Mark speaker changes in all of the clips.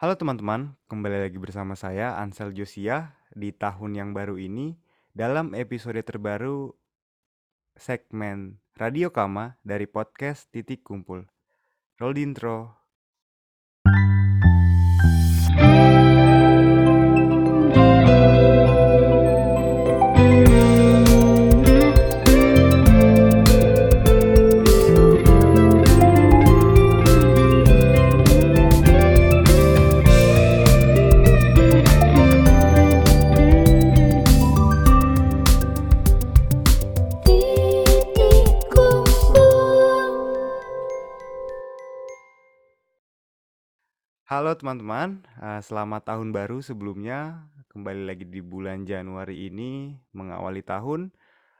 Speaker 1: Halo teman-teman, kembali lagi bersama saya Ansel Josia di tahun yang baru ini dalam episode terbaru segmen Radio Kama dari podcast Titik Kumpul. Roll intro. Teman-teman, eh, selamat tahun baru sebelumnya. Kembali lagi di bulan Januari ini mengawali tahun.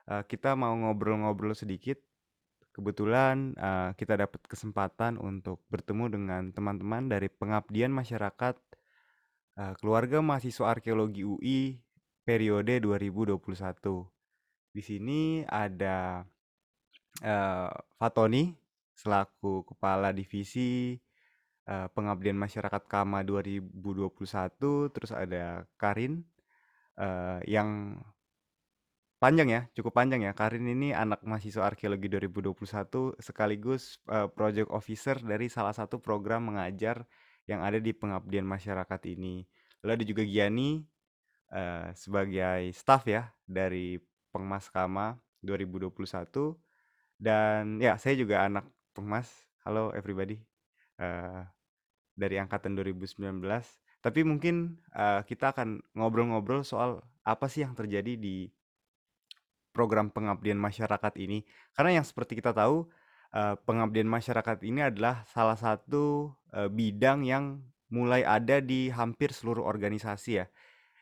Speaker 1: Eh, kita mau ngobrol-ngobrol sedikit. Kebetulan eh, kita dapat kesempatan untuk bertemu dengan teman-teman dari pengabdian masyarakat keluarga mahasiswa arkeologi UI periode 2021. Di sini ada Fatoni selaku kepala divisi eh, pengabdian masyarakat Kama 2021, terus ada Karin eh, yang panjang ya, cukup panjang ya. Karin ini anak mahasiswa arkeologi 2021 sekaligus eh, project officer dari salah satu program mengajar yang ada di pengabdian masyarakat ini. Lalu ada juga Giani eh, sebagai staff ya dari Pengmas Kama 2021 dan ya saya juga anak Pengmas. Halo everybody. Eh, dari angkatan 2019. Tapi mungkin eh, kita akan ngobrol-ngobrol soal apa sih yang terjadi di program pengabdian masyarakat ini. Karena yang seperti kita tahu, eh, pengabdian masyarakat ini adalah salah satu eh, bidang yang mulai ada di hampir seluruh organisasi ya,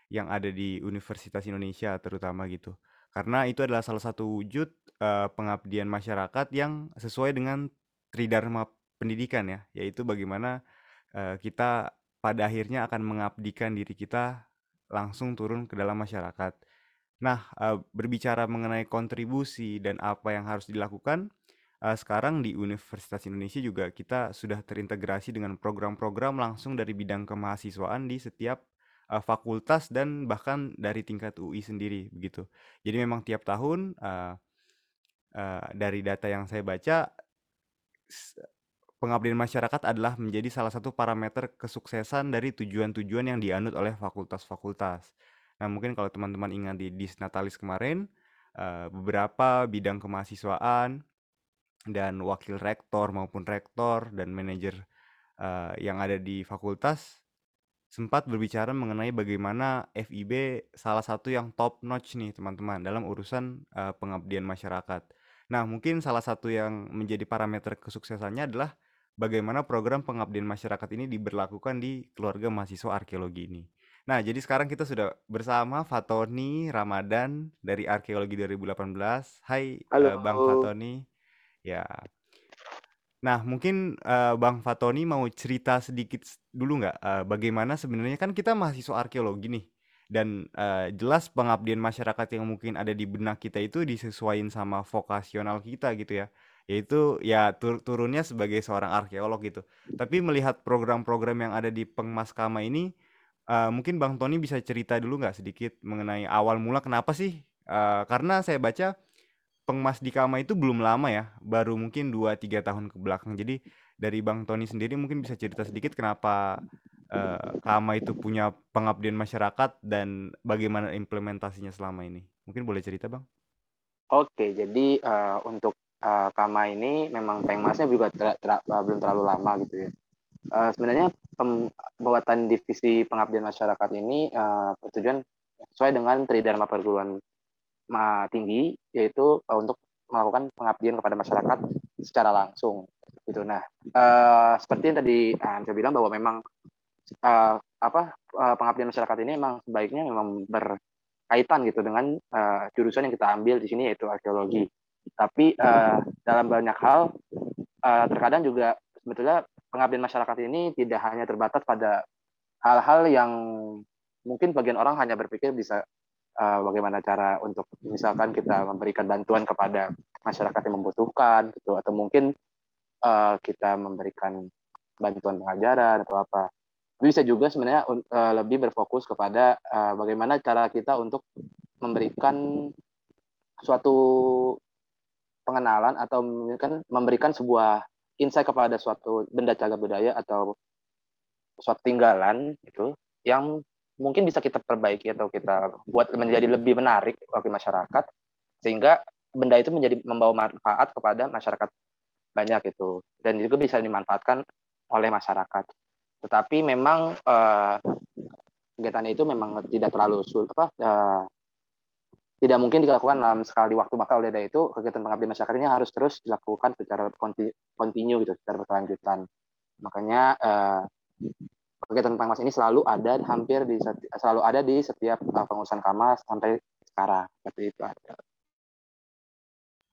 Speaker 1: yang ada di Universitas Indonesia terutama gitu. Karena itu adalah salah satu wujud eh, pengabdian masyarakat yang sesuai dengan tridharma pendidikan ya, yaitu bagaimana eh, kita pada akhirnya akan mengabdikan diri kita langsung turun ke dalam masyarakat. Nah, eh, berbicara mengenai kontribusi dan apa yang harus dilakukan, eh, sekarang di Universitas Indonesia juga kita sudah terintegrasi dengan program-program langsung dari bidang kemahasiswaan di setiap eh, fakultas dan bahkan dari tingkat UI sendiri begitu. Jadi memang tiap tahun eh, eh, dari data yang saya baca pengabdian masyarakat adalah menjadi salah satu parameter kesuksesan dari tujuan-tujuan yang dianut oleh fakultas-fakultas. Nah, mungkin kalau teman-teman ingat di Disnatalis kemarin, eh, beberapa bidang kemahasiswaan dan wakil rektor maupun rektor dan manajer eh, yang ada di fakultas sempat berbicara mengenai bagaimana FIB salah satu yang top notch nih teman-teman dalam urusan eh, pengabdian masyarakat. Nah, mungkin salah satu yang menjadi parameter kesuksesannya adalah bagaimana program pengabdian masyarakat ini diberlakukan di keluarga mahasiswa arkeologi ini. Nah, jadi sekarang kita sudah bersama Fatoni Ramadan dari Arkeologi 2018. Hai
Speaker 2: Halo.
Speaker 1: eh, Bang Fatoni. Ya. Nah, mungkin eh, Bang Fatoni mau cerita sedikit dulu nggak eh, bagaimana sebenarnya kan kita mahasiswa arkeologi nih dan eh, jelas pengabdian masyarakat yang mungkin ada di benak kita itu disesuaikan sama vokasional kita gitu ya yaitu ya tur- turunnya sebagai seorang arkeolog gitu. Tapi melihat program-program yang ada di Pengmaskama ini eh, mungkin Bang Tony bisa cerita dulu nggak sedikit mengenai awal mula kenapa sih? Eh, karena saya baca Pengmas di Kama itu belum lama ya, baru mungkin 2-3 tahun ke belakang. Jadi dari Bang Tony sendiri mungkin bisa cerita sedikit kenapa eh, Kama itu punya pengabdian masyarakat dan bagaimana implementasinya selama ini. Mungkin boleh cerita Bang?
Speaker 2: Oke, jadi eh, untuk eh, Kama ini memang pengmasnya juga ter- eh, belum terlalu lama gitu ya. Eh, sebenarnya pembuatan divisi pengabdian masyarakat ini eh, bertujuan sesuai dengan tridharma perguruan tinggi, yaitu eh, untuk melakukan pengabdian kepada masyarakat secara langsung. Gitu. Nah, eh, seperti yang tadi saya bilang bahwa memang eh, apa eh, pengabdian masyarakat ini memang sebaiknya memang berkaitan gitu dengan eh, jurusan yang kita ambil di sini yaitu arkeologi. Tapi eh, dalam banyak hal eh, terkadang juga sebetulnya pengabdian masyarakat ini tidak hanya terbatas pada hal-hal yang mungkin bagian orang hanya berpikir bisa uh, bagaimana cara untuk misalkan kita memberikan bantuan kepada masyarakat yang membutuhkan gitu. Atau mungkin uh, kita memberikan bantuan pengajaran atau apa. Bisa juga sebenarnya uh, lebih berfokus kepada uh, bagaimana cara kita untuk memberikan suatu pengenalan atau memberikan, memberikan sebuah insight kepada suatu benda cagar budaya atau suatu tinggalan itu yang mungkin bisa kita perbaiki atau kita buat menjadi lebih menarik bagi masyarakat sehingga benda itu menjadi membawa manfaat kepada masyarakat banyak itu dan juga bisa dimanfaatkan oleh masyarakat. Tetapi memang uh, kegiatan itu memang tidak terlalu sulit apa uh, tidak mungkin dilakukan dalam sekali waktu maka oleh itu kegiatan pengabdian masyarakat ini harus terus dilakukan secara kontinu gitu secara berkelanjutan makanya uh, kegiatan pengmas ini selalu ada hampir di selalu ada di setiap uh, pengurusan kamar sampai sekarang seperti itu ada.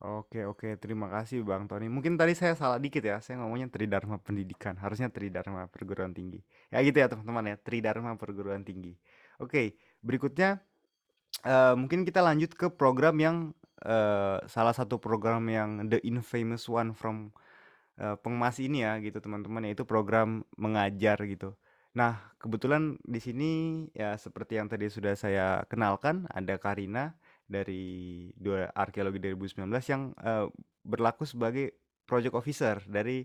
Speaker 1: Oke oke terima kasih Bang Tony. Mungkin tadi saya salah dikit ya. Saya ngomongnya Tridharma Pendidikan. Harusnya Tridharma Perguruan Tinggi. Ya gitu ya teman-teman ya. Tridharma Perguruan Tinggi. Oke, berikutnya uh, mungkin kita lanjut ke program yang uh, salah satu program yang the infamous one from uh, Pengmas ini ya gitu teman-teman yaitu program mengajar gitu. Nah, kebetulan di sini ya seperti yang tadi sudah saya kenalkan, ada Karina dari dua arkeologi 2019 yang uh, berlaku sebagai project officer dari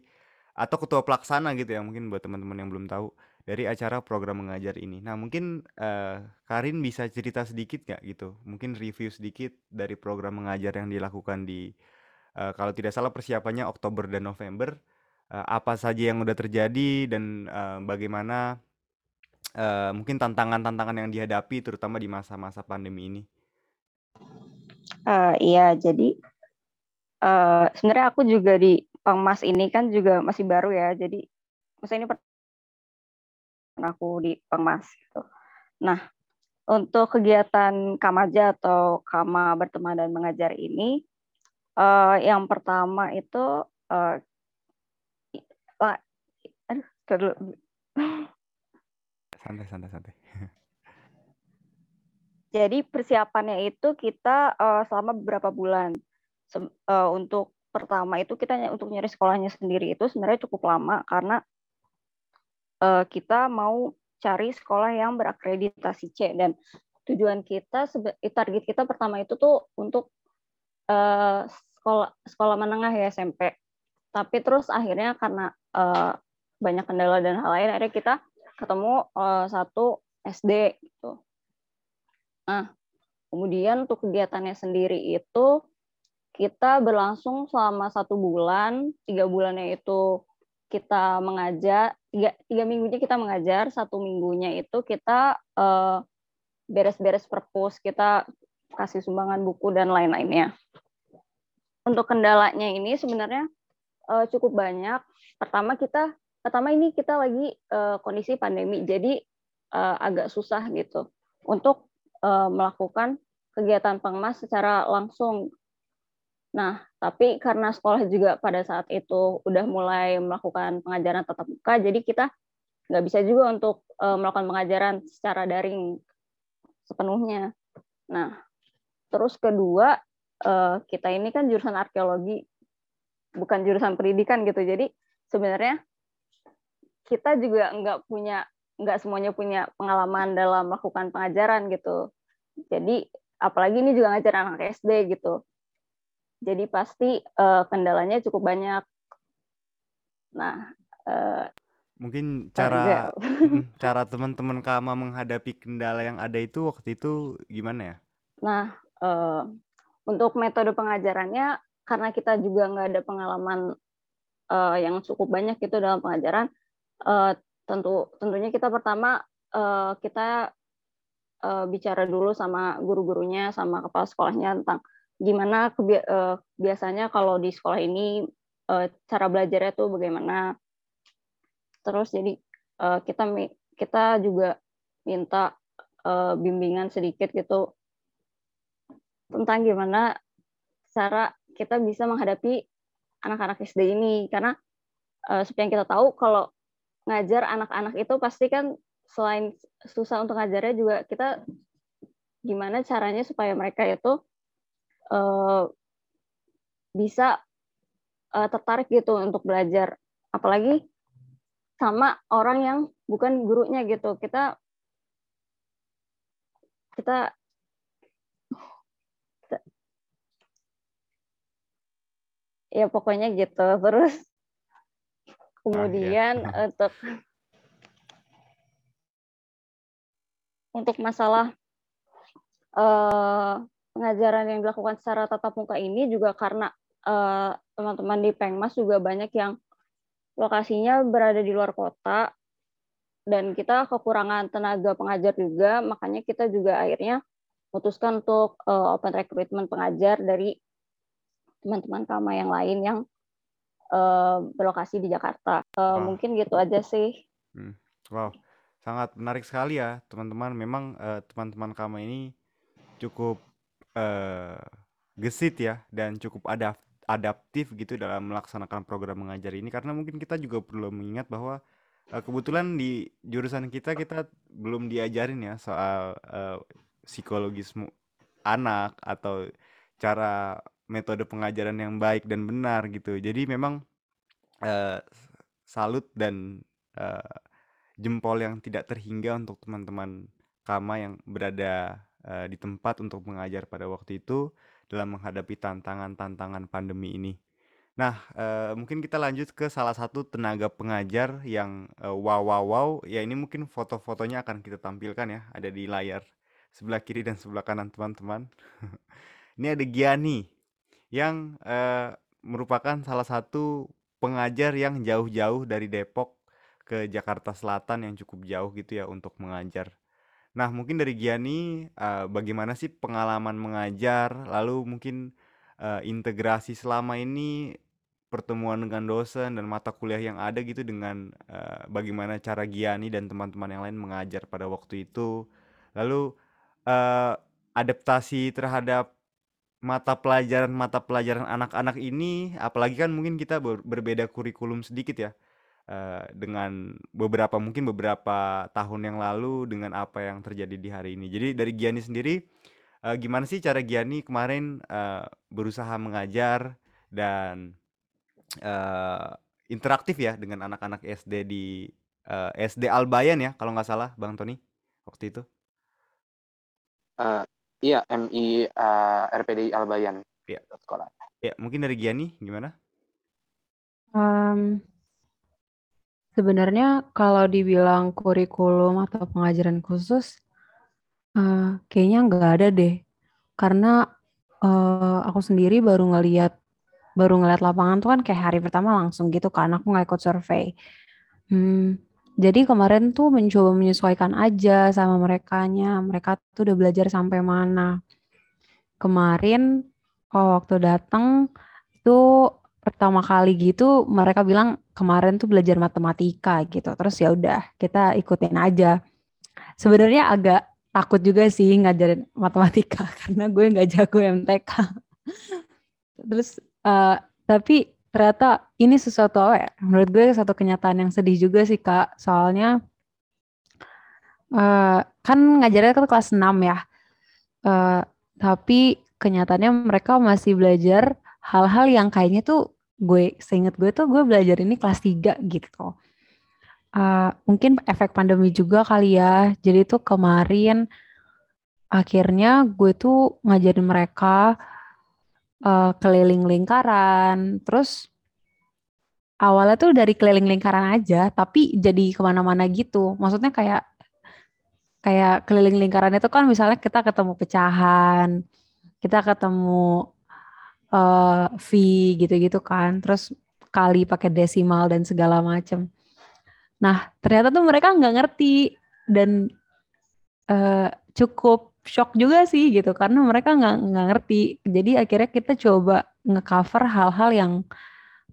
Speaker 1: atau ketua pelaksana gitu ya mungkin buat teman-teman yang belum tahu dari acara program mengajar ini. Nah mungkin uh, Karin bisa cerita sedikit nggak gitu, mungkin review sedikit dari program mengajar yang dilakukan di uh, kalau tidak salah persiapannya Oktober dan November uh, apa saja yang udah terjadi dan uh, bagaimana uh, mungkin tantangan-tantangan yang dihadapi terutama di masa-masa pandemi ini?
Speaker 3: Uh, iya, jadi uh, sebenarnya aku juga di Pengmas ini kan juga masih baru ya, jadi masa ini aku di Pengmas. Gitu. Nah, untuk kegiatan Kamaja atau Kama berteman dan mengajar ini, uh, yang pertama itu uh, aduh,
Speaker 1: Santai santai santai.
Speaker 3: Jadi persiapannya itu kita uh, selama beberapa bulan. Sem uh, untuk pertama itu kita untuk nyari sekolahnya sendiri itu sebenarnya cukup lama karena uh, kita mau cari sekolah yang berakreditasi C dan tujuan kita target kita pertama itu tuh untuk uh, sekolah sekolah menengah ya SMP. Tapi terus akhirnya karena uh, banyak kendala dan hal lain akhirnya kita ketemu uh, satu SD gitu. Nah, kemudian untuk kegiatannya sendiri itu kita berlangsung selama satu bulan, tiga bulannya itu kita mengajar, tiga, tiga minggunya kita mengajar, satu minggunya itu kita uh, beres-beres perpus, kita kasih sumbangan buku dan lain-lainnya. Untuk kendalanya ini sebenarnya uh, cukup banyak. Pertama kita pertama ini kita lagi uh, kondisi pandemi, jadi uh, agak susah gitu untuk uh, melakukan kegiatan pengemas secara langsung. Nah, tapi karena sekolah juga pada saat itu udah mulai melakukan pengajaran tatap muka, jadi kita nggak bisa juga untuk uh, melakukan pengajaran secara daring sepenuhnya. Nah, terus kedua, uh, kita ini kan jurusan arkeologi, bukan jurusan pendidikan gitu. Jadi sebenarnya kita juga nggak punya nggak semuanya punya pengalaman dalam melakukan pengajaran gitu. Jadi apalagi ini juga ngajar anak SD gitu. Jadi pasti uh, kendalanya cukup banyak. Nah, uh,
Speaker 1: mungkin cara cara teman-teman Kama menghadapi kendala yang ada itu waktu itu gimana ya?
Speaker 3: Nah, uh, untuk metode pengajarannya karena kita juga nggak ada pengalaman uh, yang cukup banyak gitu dalam pengajaran, uh, tentu tentunya kita pertama uh, kita uh, bicara dulu sama guru-gurunya sama kepala sekolahnya tentang gimana kebi uh, biasanya kalau di sekolah ini uh, cara belajarnya tuh bagaimana. Terus jadi uh, kita kita juga minta uh, bimbingan sedikit gitu tentang gimana cara kita bisa menghadapi anak-anak SD ini. Karena uh, seperti yang kita tahu kalau ngajar anak-anak itu pasti kan selain susah untuk ngajarnya juga kita gimana caranya supaya mereka itu uh, bisa uh, tertarik gitu untuk belajar apalagi sama orang yang bukan gurunya gitu. Kita kita ya pokoknya gitu. Terus kemudian untuk untuk masalah eh, pengajaran yang dilakukan secara tatap muka ini juga karena eh, teman-teman di Pengmas juga banyak yang lokasinya berada di luar kota dan kita kekurangan tenaga pengajar juga, makanya kita juga akhirnya memutuskan untuk eh, open recruitment pengajar dari teman-teman Kama yang lain yang eh, berlokasi di Jakarta. Eh,
Speaker 1: Wah.
Speaker 3: Mungkin gitu aja sih.
Speaker 1: Wow, sangat menarik sekali ya teman-teman. Memang eh, teman-teman Kama ini cukup eh, gesit ya dan cukup adap- adaptif gitu dalam melaksanakan program mengajar ini karena mungkin kita juga perlu mengingat bahwa eh, kebetulan di jurusan kita kita belum diajarin ya soal eh, psikologis mu- anak atau cara metode pengajaran yang baik dan benar gitu. Jadi memang eh, salut dan eh, jempol yang tidak terhingga untuk teman-teman Kama yang berada eh, di tempat untuk mengajar pada waktu itu dalam menghadapi tantangan-tantangan pandemi ini. Nah, eh, mungkin kita lanjut ke salah satu tenaga pengajar yang eh, wow wow wow. Ya ini mungkin foto-fotonya akan kita tampilkan ya, ada di layar sebelah kiri dan sebelah kanan teman-teman. ini ada Giani yang eh, merupakan salah satu pengajar yang jauh-jauh dari Depok ke Jakarta Selatan yang cukup jauh gitu ya untuk mengajar. Nah, mungkin dari Giani, eh, bagaimana sih pengalaman mengajar, lalu mungkin eh, integrasi selama ini pertemuan dengan dosen dan mata kuliah yang ada gitu dengan eh, bagaimana cara Giani dan teman-teman yang lain mengajar pada waktu itu, lalu eh, adaptasi terhadap mata pelajaran-mata pelajaran anak-anak ini, apalagi kan mungkin kita ber- berbeda kurikulum sedikit ya eh, dengan beberapa mungkin beberapa tahun yang lalu dengan apa yang terjadi di hari ini. Jadi dari Giani sendiri, eh, gimana sih cara Giani kemarin eh, berusaha mengajar dan eh, interaktif ya dengan anak-anak SD di eh, SD Albayan ya kalau nggak salah, Bang Tony waktu itu.
Speaker 2: Eh, iya, MI eh, RPDI Albayan
Speaker 1: Iya.
Speaker 2: sekolah.
Speaker 1: Ya, mungkin dari Giani gimana?
Speaker 4: Em, sebenarnya kalau dibilang kurikulum atau pengajaran khusus, eh, kayaknya nggak ada deh. Karena eh, aku sendiri baru ngeliat baru ngeliat lapangan tuh kan kayak hari pertama langsung gitu kan. Aku nggak ikut survei. Hmm, jadi kemarin tuh mencoba menyesuaikan aja sama merekanya. Mereka tuh udah belajar sampai mana. Kemarin oh, waktu datang itu pertama kali gitu mereka bilang kemarin tuh belajar matematika gitu. Terus ya udah kita ikutin aja. Sebenarnya agak takut juga sih ngajarin matematika karena gue nggak jago MTK. Terus eh, tapi ternyata ini sesuatu ya? Menurut gue satu kenyataan yang sedih juga sih Kak. Soalnya eh, kan ngajarnya kan kelas 6 ya. Eh, tapi kenyataannya mereka masih belajar hal-hal yang kayaknya tuh gue seingat gue tuh gue belajar ini kelas 3 gitu. Uh, mungkin efek pandemi juga kali ya. Jadi tuh kemarin akhirnya gue tuh ngajarin mereka uh, keliling lingkaran. Terus awalnya tuh dari keliling lingkaran aja, tapi jadi ke mana-mana gitu. Maksudnya kayak kayak keliling lingkaran itu kan misalnya kita ketemu pecahan, kita ketemu uh, V gitu-gitu kan, terus kali pakai desimal dan segala macam. Nah ternyata tuh mereka nggak ngerti dan uh, cukup shock juga sih gitu karena mereka nggak nggak ngerti. Jadi akhirnya kita coba ngecover hal-hal yang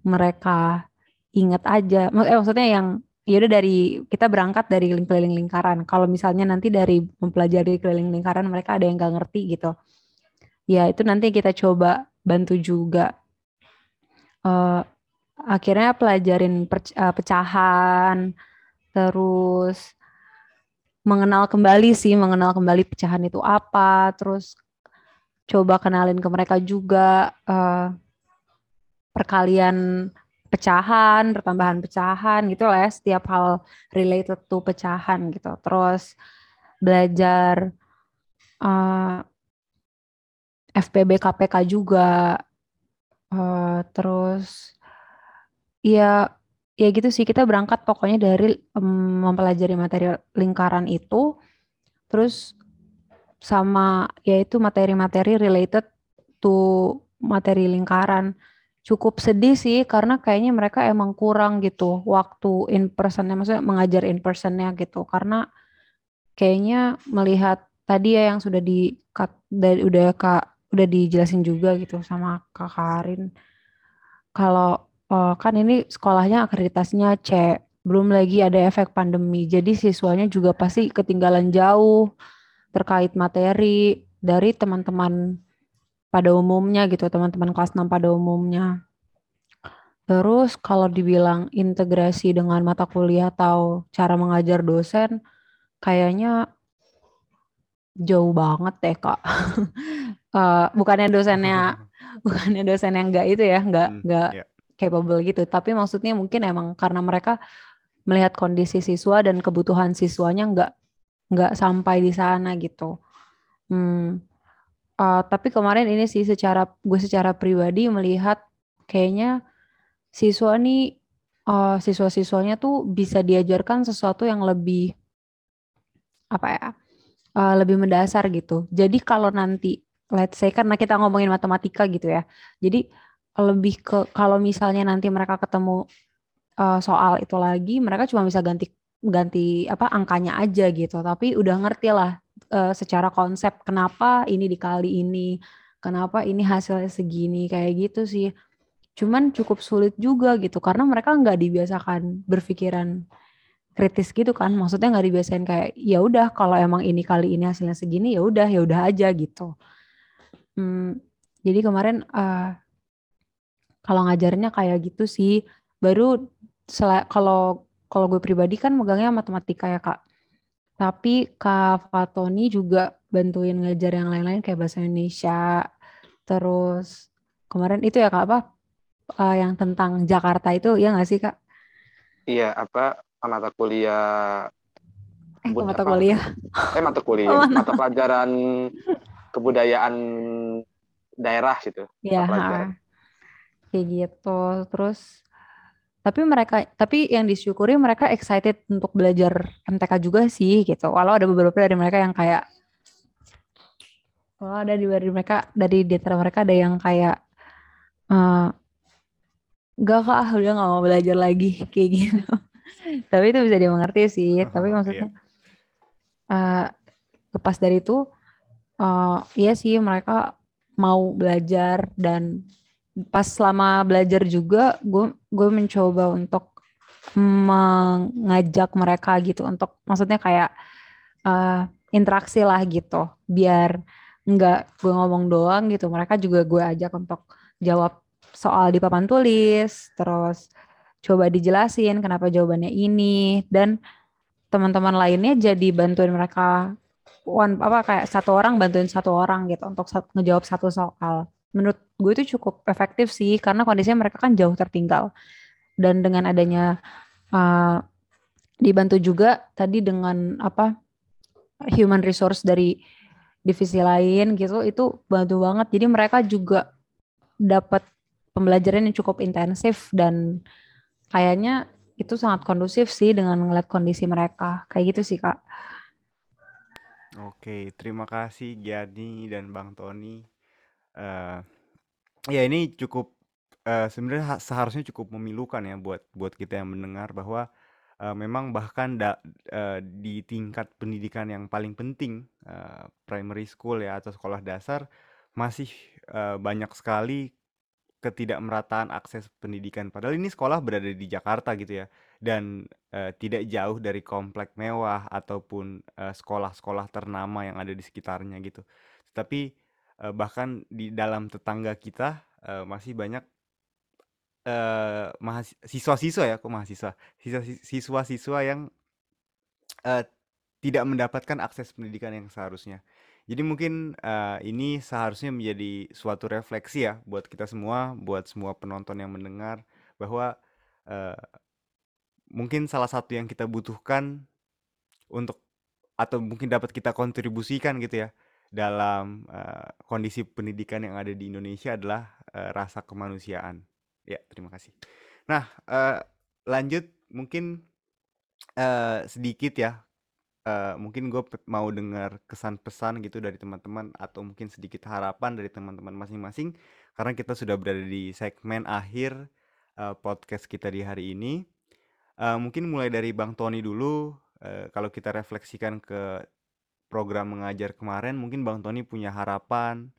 Speaker 4: mereka ingat aja. Eh, maksudnya yang ya udah dari kita berangkat dari keliling lingkaran. Kalau misalnya nanti dari mempelajari keliling lingkaran mereka ada yang nggak ngerti gitu, ya itu nanti kita coba bantu juga. Uh, akhirnya pelajarin uh, pecahan, terus mengenal kembali sih, mengenal kembali pecahan itu apa, terus coba kenalin ke mereka juga uh, perkalian pecahan, pertambahan pecahan gitu lah ya, setiap hal related to pecahan gitu. Terus belajar uh, FPB KPK juga. Uh, terus ya ya gitu sih. Kita berangkat pokoknya dari um, mempelajari materi lingkaran itu. Terus sama yaitu materi-materi related to materi lingkaran. Cukup sedih sih karena kayaknya mereka emang kurang gitu waktu in personnya. Maksudnya mengajar in personnya gitu. Karena kayaknya melihat tadi ya yang sudah di dari udah kak udah dijelasin juga gitu sama kak Karin kalau uh, kan ini sekolahnya akreditasinya C belum lagi ada efek pandemi jadi siswanya juga pasti ketinggalan jauh terkait materi dari teman-teman pada umumnya gitu, teman-teman kelas 6 pada umumnya. Terus kalau dibilang integrasi dengan mata kuliah atau cara mengajar dosen, kayaknya jauh banget deh kak. uh, bukannya dosennya, bukannya dosen yang enggak itu ya, enggak
Speaker 1: Hmm,
Speaker 4: enggak
Speaker 1: ya.
Speaker 4: capable gitu. Tapi maksudnya mungkin emang karena mereka melihat kondisi siswa dan kebutuhan siswanya enggak enggak sampai di sana gitu. Hmm, Uh, tapi kemarin ini sih secara gue secara pribadi melihat kayaknya siswa nih uh, siswa-siswanya tuh bisa diajarkan sesuatu yang lebih apa ya uh, lebih mendasar gitu. Jadi kalau nanti let's say karena kita ngomongin matematika gitu ya. Jadi lebih ke kalau misalnya nanti mereka ketemu uh, soal itu lagi, mereka cuma bisa ganti ganti apa angkanya aja gitu. Tapi udah ngerti lah uh, secara konsep kenapa ini dikali ini, kenapa ini hasilnya segini kayak gitu sih. Cuman cukup sulit juga gitu karena mereka nggak dibiasakan berpikiran kritis gitu kan. Maksudnya nggak dibiasain kayak ya udah kalau emang ini kali ini hasilnya segini ya udah ya udah aja gitu. Hmm, jadi kemarin uh, kalau ngajarnya kayak gitu sih. Baru kalau kalau gue pribadi kan megangnya matematika ya kak tapi Kak Fatoni juga bantuin ngajar yang lain-lain kayak bahasa Indonesia. Terus kemarin itu ya Kak apa uh, yang tentang Jakarta itu ya nggak sih Kak?
Speaker 2: Iya, apa mata kuliah
Speaker 4: Eh, mata
Speaker 2: apa?
Speaker 4: kuliah.
Speaker 2: eh mata kuliah,
Speaker 4: Oh, mata
Speaker 2: pelajaran kebudayaan daerah gitu.
Speaker 4: Ya,
Speaker 2: pelajaran.
Speaker 4: kayak gitu. Terus tapi mereka tapi yang disyukuri mereka excited untuk belajar MTK juga sih gitu. Walau ada beberapa dari mereka yang kayak walau ada di dari mereka dari di antara mereka ada yang kayak eh gak kak udah nggak mau belajar lagi kayak gitu. tapi itu bisa dimengerti sih. Tapi
Speaker 1: Iya.
Speaker 4: maksudnya eh lepas dari itu eh iya sih mereka mau belajar dan pas selama belajar juga gue gue mencoba untuk mengajak mereka gitu untuk maksudnya kayak eh, interaksi lah gitu biar nggak gue ngomong doang gitu. Mereka juga gue ajak untuk jawab soal di papan tulis terus coba dijelasin kenapa jawabannya ini dan teman-teman lainnya jadi bantuin mereka one apa kayak satu orang bantuin satu orang gitu untuk sat- ngejawab satu soal. Menurut gue itu cukup efektif sih karena kondisinya mereka kan jauh tertinggal. Dan dengan adanya uh, dibantu juga tadi dengan apa human resource dari divisi lain gitu itu bantu banget. Jadi mereka juga dapat pembelajaran yang cukup intensif dan kayaknya itu sangat kondusif sih dengan ngeliat kondisi mereka. Kayak gitu sih kak
Speaker 1: Oke, terima kasih Gianni dan Bang Tony. Eh, ya ini cukup eh, sebenarnya ha- seharusnya cukup memilukan ya buat buat kita yang mendengar bahwa eh, memang bahkan da- eh, di tingkat pendidikan yang paling penting eh, primary school ya atau sekolah dasar masih eh, banyak sekali ketidakmerataan akses pendidikan. Padahal ini sekolah berada di Jakarta gitu ya dan eh, tidak jauh dari komplek mewah ataupun eh, sekolah-sekolah ternama yang ada di sekitarnya gitu. Tapi eh, bahkan di dalam tetangga kita eh, masih banyak mahas- siswa-siswa ya, kok mahasiswa, siswa- siswa-siswa yang eh, tidak mendapatkan akses pendidikan yang seharusnya. Jadi mungkin eh, ini seharusnya menjadi suatu refleksi ya buat kita semua, buat semua penonton yang mendengar bahwa uh, mungkin salah satu yang kita butuhkan untuk atau mungkin dapat kita kontribusikan gitu ya dalam uh, kondisi pendidikan yang ada di Indonesia adalah uh, rasa kemanusiaan. Ya, terima kasih. Nah, uh, lanjut mungkin uh, sedikit ya uh, mungkin gue mau dengar kesan pesan gitu dari teman-teman atau mungkin sedikit harapan dari teman-teman masing-masing karena kita sudah berada di segmen akhir uh, podcast kita di hari ini. Uh, mungkin mulai dari Bang Tony dulu, uh, kalau kita refleksikan ke program mengajar kemarin, mungkin Bang Tony punya harapan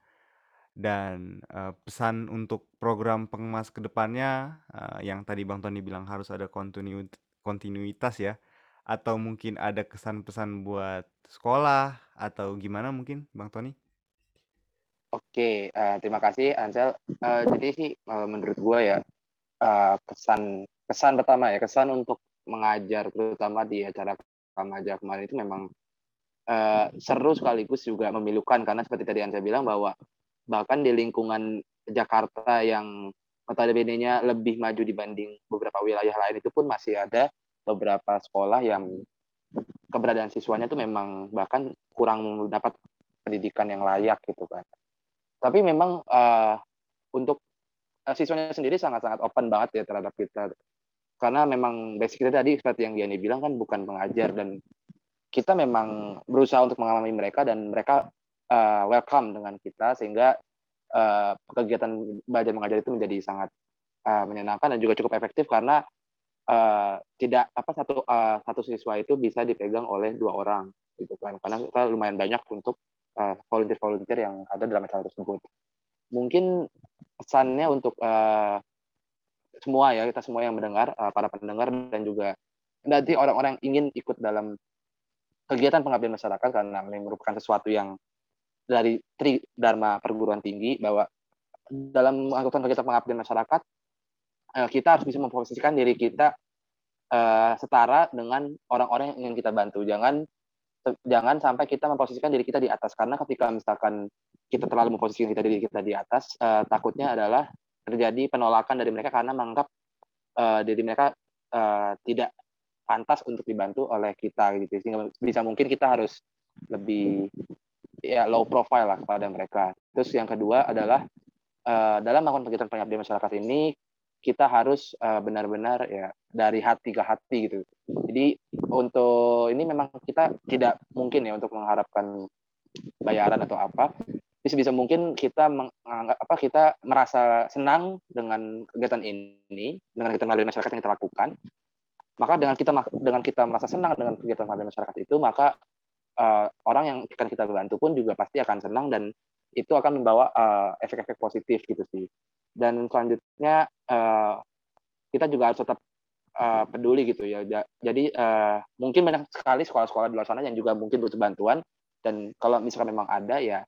Speaker 1: dan uh, pesan untuk program pengemas ke depannya yang tadi Bang Tony bilang harus ada kontinuitas ya atau mungkin ada kesan pesan buat sekolah atau gimana mungkin Bang Tony?
Speaker 2: Oke, uh, terima kasih Ansel. Uh, jadi sih uh, menurut gue ya uh, kesan kesan pertama ya kesan untuk mengajar terutama di acara remaja kemarin itu memang uh, seru sekaligus juga memilukan karena seperti tadi Ansel bilang bahwa bahkan di lingkungan Jakarta yang notabene-nya lebih maju dibanding beberapa wilayah lain itu pun masih ada beberapa sekolah yang keberadaan siswanya itu memang bahkan kurang dapat pendidikan yang layak gitu kan. Tapi memang uh, untuk uh, siswanya sendiri sangat-sangat open banget ya terhadap kita. Karena memang basic kita tadi seperti yang Diani bilang kan bukan pengajar dan kita memang berusaha untuk mengalami mereka dan mereka uh, welcome dengan kita sehingga uh, kegiatan belajar mengajar itu menjadi sangat uh, menyenangkan dan juga cukup efektif karena uh, tidak apa satu uh, satu siswa itu bisa dipegang oleh dua orang gitu kan. Karena kita lumayan banyak untuk uh, volunteer-volunteer yang ada dalam acara tersebut. Mungkin pesannya untuk uh, semua ya kita semua yang mendengar uh, para pendengar dan juga nanti orang-orang ingin ikut dalam kegiatan pengabdian masyarakat karena ini merupakan sesuatu yang dari tri dharma perguruan tinggi bahwa dalam melakukan kegiatan pengabdian masyarakat Eh, kita harus bisa memposisikan diri kita uh, setara dengan orang-orang yang ingin kita bantu. Jangan jangan sampai kita memposisikan diri kita di atas karena ketika misalkan kita terlalu memposisikan diri kita di atas, uh, takutnya adalah terjadi penolakan dari mereka karena menganggap uh, diri mereka uh, tidak pantas untuk dibantu oleh kita gitu. Sehingga bisa mungkin kita harus lebih ya low profile lah kepada mereka. Terus yang kedua adalah uh, dalam melakukan kegiatan pengabdian masyarakat ini kita harus uh, benar-benar ya dari hati ke hati gitu. Jadi untuk ini memang kita tidak mungkin ya untuk mengharapkan bayaran atau apa. Bisa bisa mungkin kita menganggap apa kita merasa senang dengan kegiatan ini, dengan kegiatan melalui masyarakat yang kita lakukan. Maka dengan kita dengan kita merasa senang dengan kegiatan melalui masyarakat itu, maka uh, orang yang akan kita bantu pun juga pasti akan senang dan itu akan membawa uh, efek-efek positif gitu sih dan selanjutnya uh, kita juga harus tetap uh, peduli gitu ya. Jadi uh, mungkin banyak sekali sekolah-sekolah di luar sana yang juga mungkin butuh bantuan. Dan kalau misalkan memang ada ya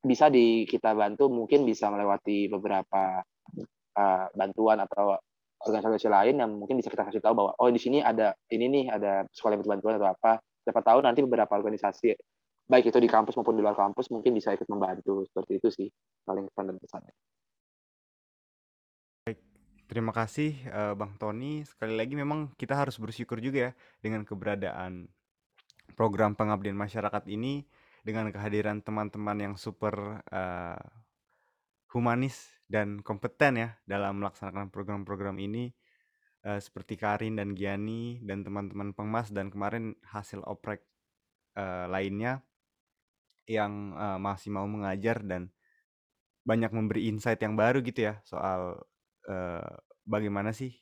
Speaker 2: bisa di kita bantu. Mungkin bisa melewati beberapa uh, bantuan atau organisasi lain yang mungkin bisa kita kasih tahu bahwa oh di sini ada ini nih ada sekolah yang butuh bantuan atau apa. Siapa tahu nanti beberapa organisasi baik itu di kampus maupun di luar kampus mungkin bisa ikut membantu. Seperti itu sih paling pesan dan pesannya.
Speaker 1: Terima kasih uh, Bang Tony. Sekali lagi memang kita harus bersyukur juga ya dengan keberadaan program pengabdian masyarakat ini dengan kehadiran teman-teman yang super uh, humanis dan kompeten ya dalam melaksanakan program-program ini uh, seperti Karin dan Giani dan teman-teman pengmas dan kemarin hasil oprek uh, lainnya yang uh, masih mau mengajar dan banyak memberi insight yang baru gitu ya soal bagaimana sih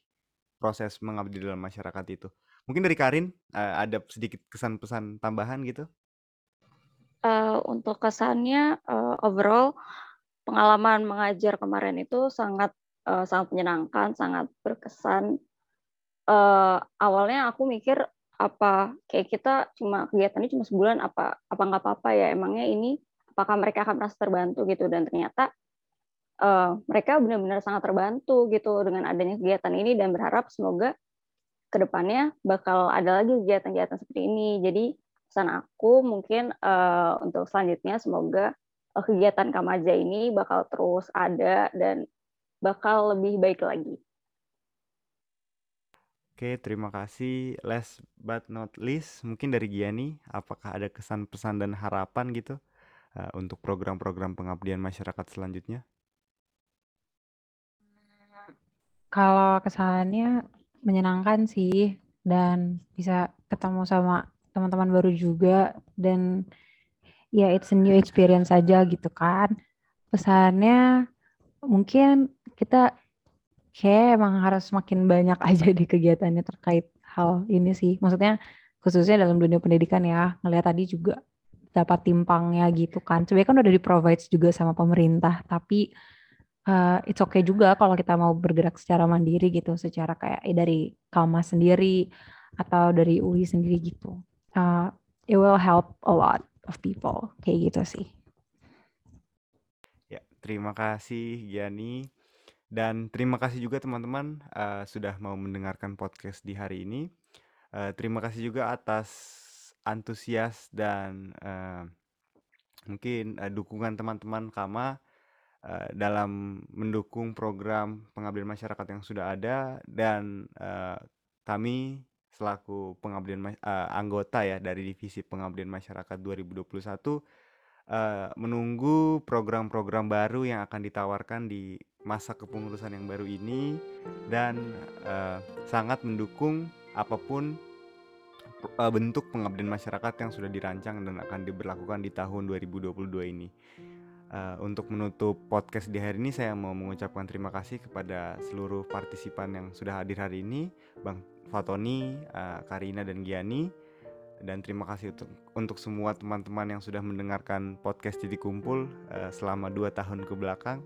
Speaker 1: proses mengabdi dalam masyarakat itu? Mungkin dari Karin uh, ada sedikit kesan pesan tambahan gitu?
Speaker 3: Uh, untuk kesannya uh, overall pengalaman mengajar kemarin itu sangat uh, sangat menyenangkan, sangat berkesan. Uh, awalnya aku mikir apa kayak kita cuma kegiatannya cuma sebulan apa apa nggak apa-apa ya emangnya ini apakah mereka akan merasa terbantu gitu dan ternyata uh, mereka benar-benar sangat terbantu gitu dengan adanya kegiatan ini dan berharap semoga ke depannya bakal ada lagi kegiatan-kegiatan seperti ini. Jadi pesan aku mungkin uh, untuk selanjutnya semoga uh, kegiatan Kamaja ini bakal terus ada dan bakal lebih baik lagi.
Speaker 1: Oke, terima kasih. Last but not least, mungkin dari Giani, apakah ada kesan pesan dan harapan gitu uh, untuk program-program pengabdian masyarakat selanjutnya?
Speaker 4: Kalau kesannya menyenangkan sih dan bisa ketemu sama teman-teman baru juga dan ya it's a new experience aja gitu kan. Pesannya mungkin kita kayak emang harus makin banyak aja di kegiatannya terkait hal ini sih. Maksudnya khususnya dalam dunia pendidikan ya, ngeliat tadi juga dapat timpangnya gitu kan. Sebenarnya kan udah di provide juga sama pemerintah, tapi uh, it's okay juga kalau kita mau bergerak secara mandiri gitu, secara kayak eh, dari Kalma sendiri atau dari UI sendiri gitu. Uh, it will help a lot of people kayak gitu sih.
Speaker 1: Ya, terima kasih Giani dan terima kasih juga teman-teman uh, sudah mau mendengarkan podcast di hari ini. Uh, terima kasih juga atas antusias dan uh, mungkin uh, dukungan teman-teman Kama uh, dalam mendukung program pengabdian masyarakat yang sudah ada dan uh, kami selaku pengabdian uh, anggota ya dari divisi pengabdian masyarakat 2021 uh, menunggu program-program baru yang akan ditawarkan di masa kepengurusan yang baru ini dan uh, sangat mendukung apa pun bentuk pengabdian masyarakat yang sudah dirancang dan akan diberlakukan di tahun 2022 ini. Uh, untuk menutup podcast di hari ini saya mau mengucapkan terima kasih kepada seluruh partisipan yang sudah hadir hari ini, Bang Fatoni, uh, Karina dan Giani. Dan terima kasih untuk, untuk semua teman-teman yang sudah mendengarkan podcast Jadi Kumpul uh, selama dua tahun ke belakang.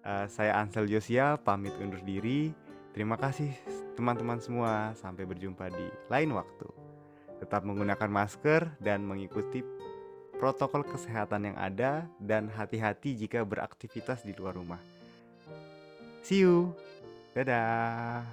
Speaker 1: Uh, saya Ansel Josia pamit undur diri. Terima kasih teman-teman semua. Sampai berjumpa di lain waktu. Tetap menggunakan masker dan mengikuti protokol kesehatan yang ada dan hati-hati jika beraktivitas di luar rumah. See you. Dadah.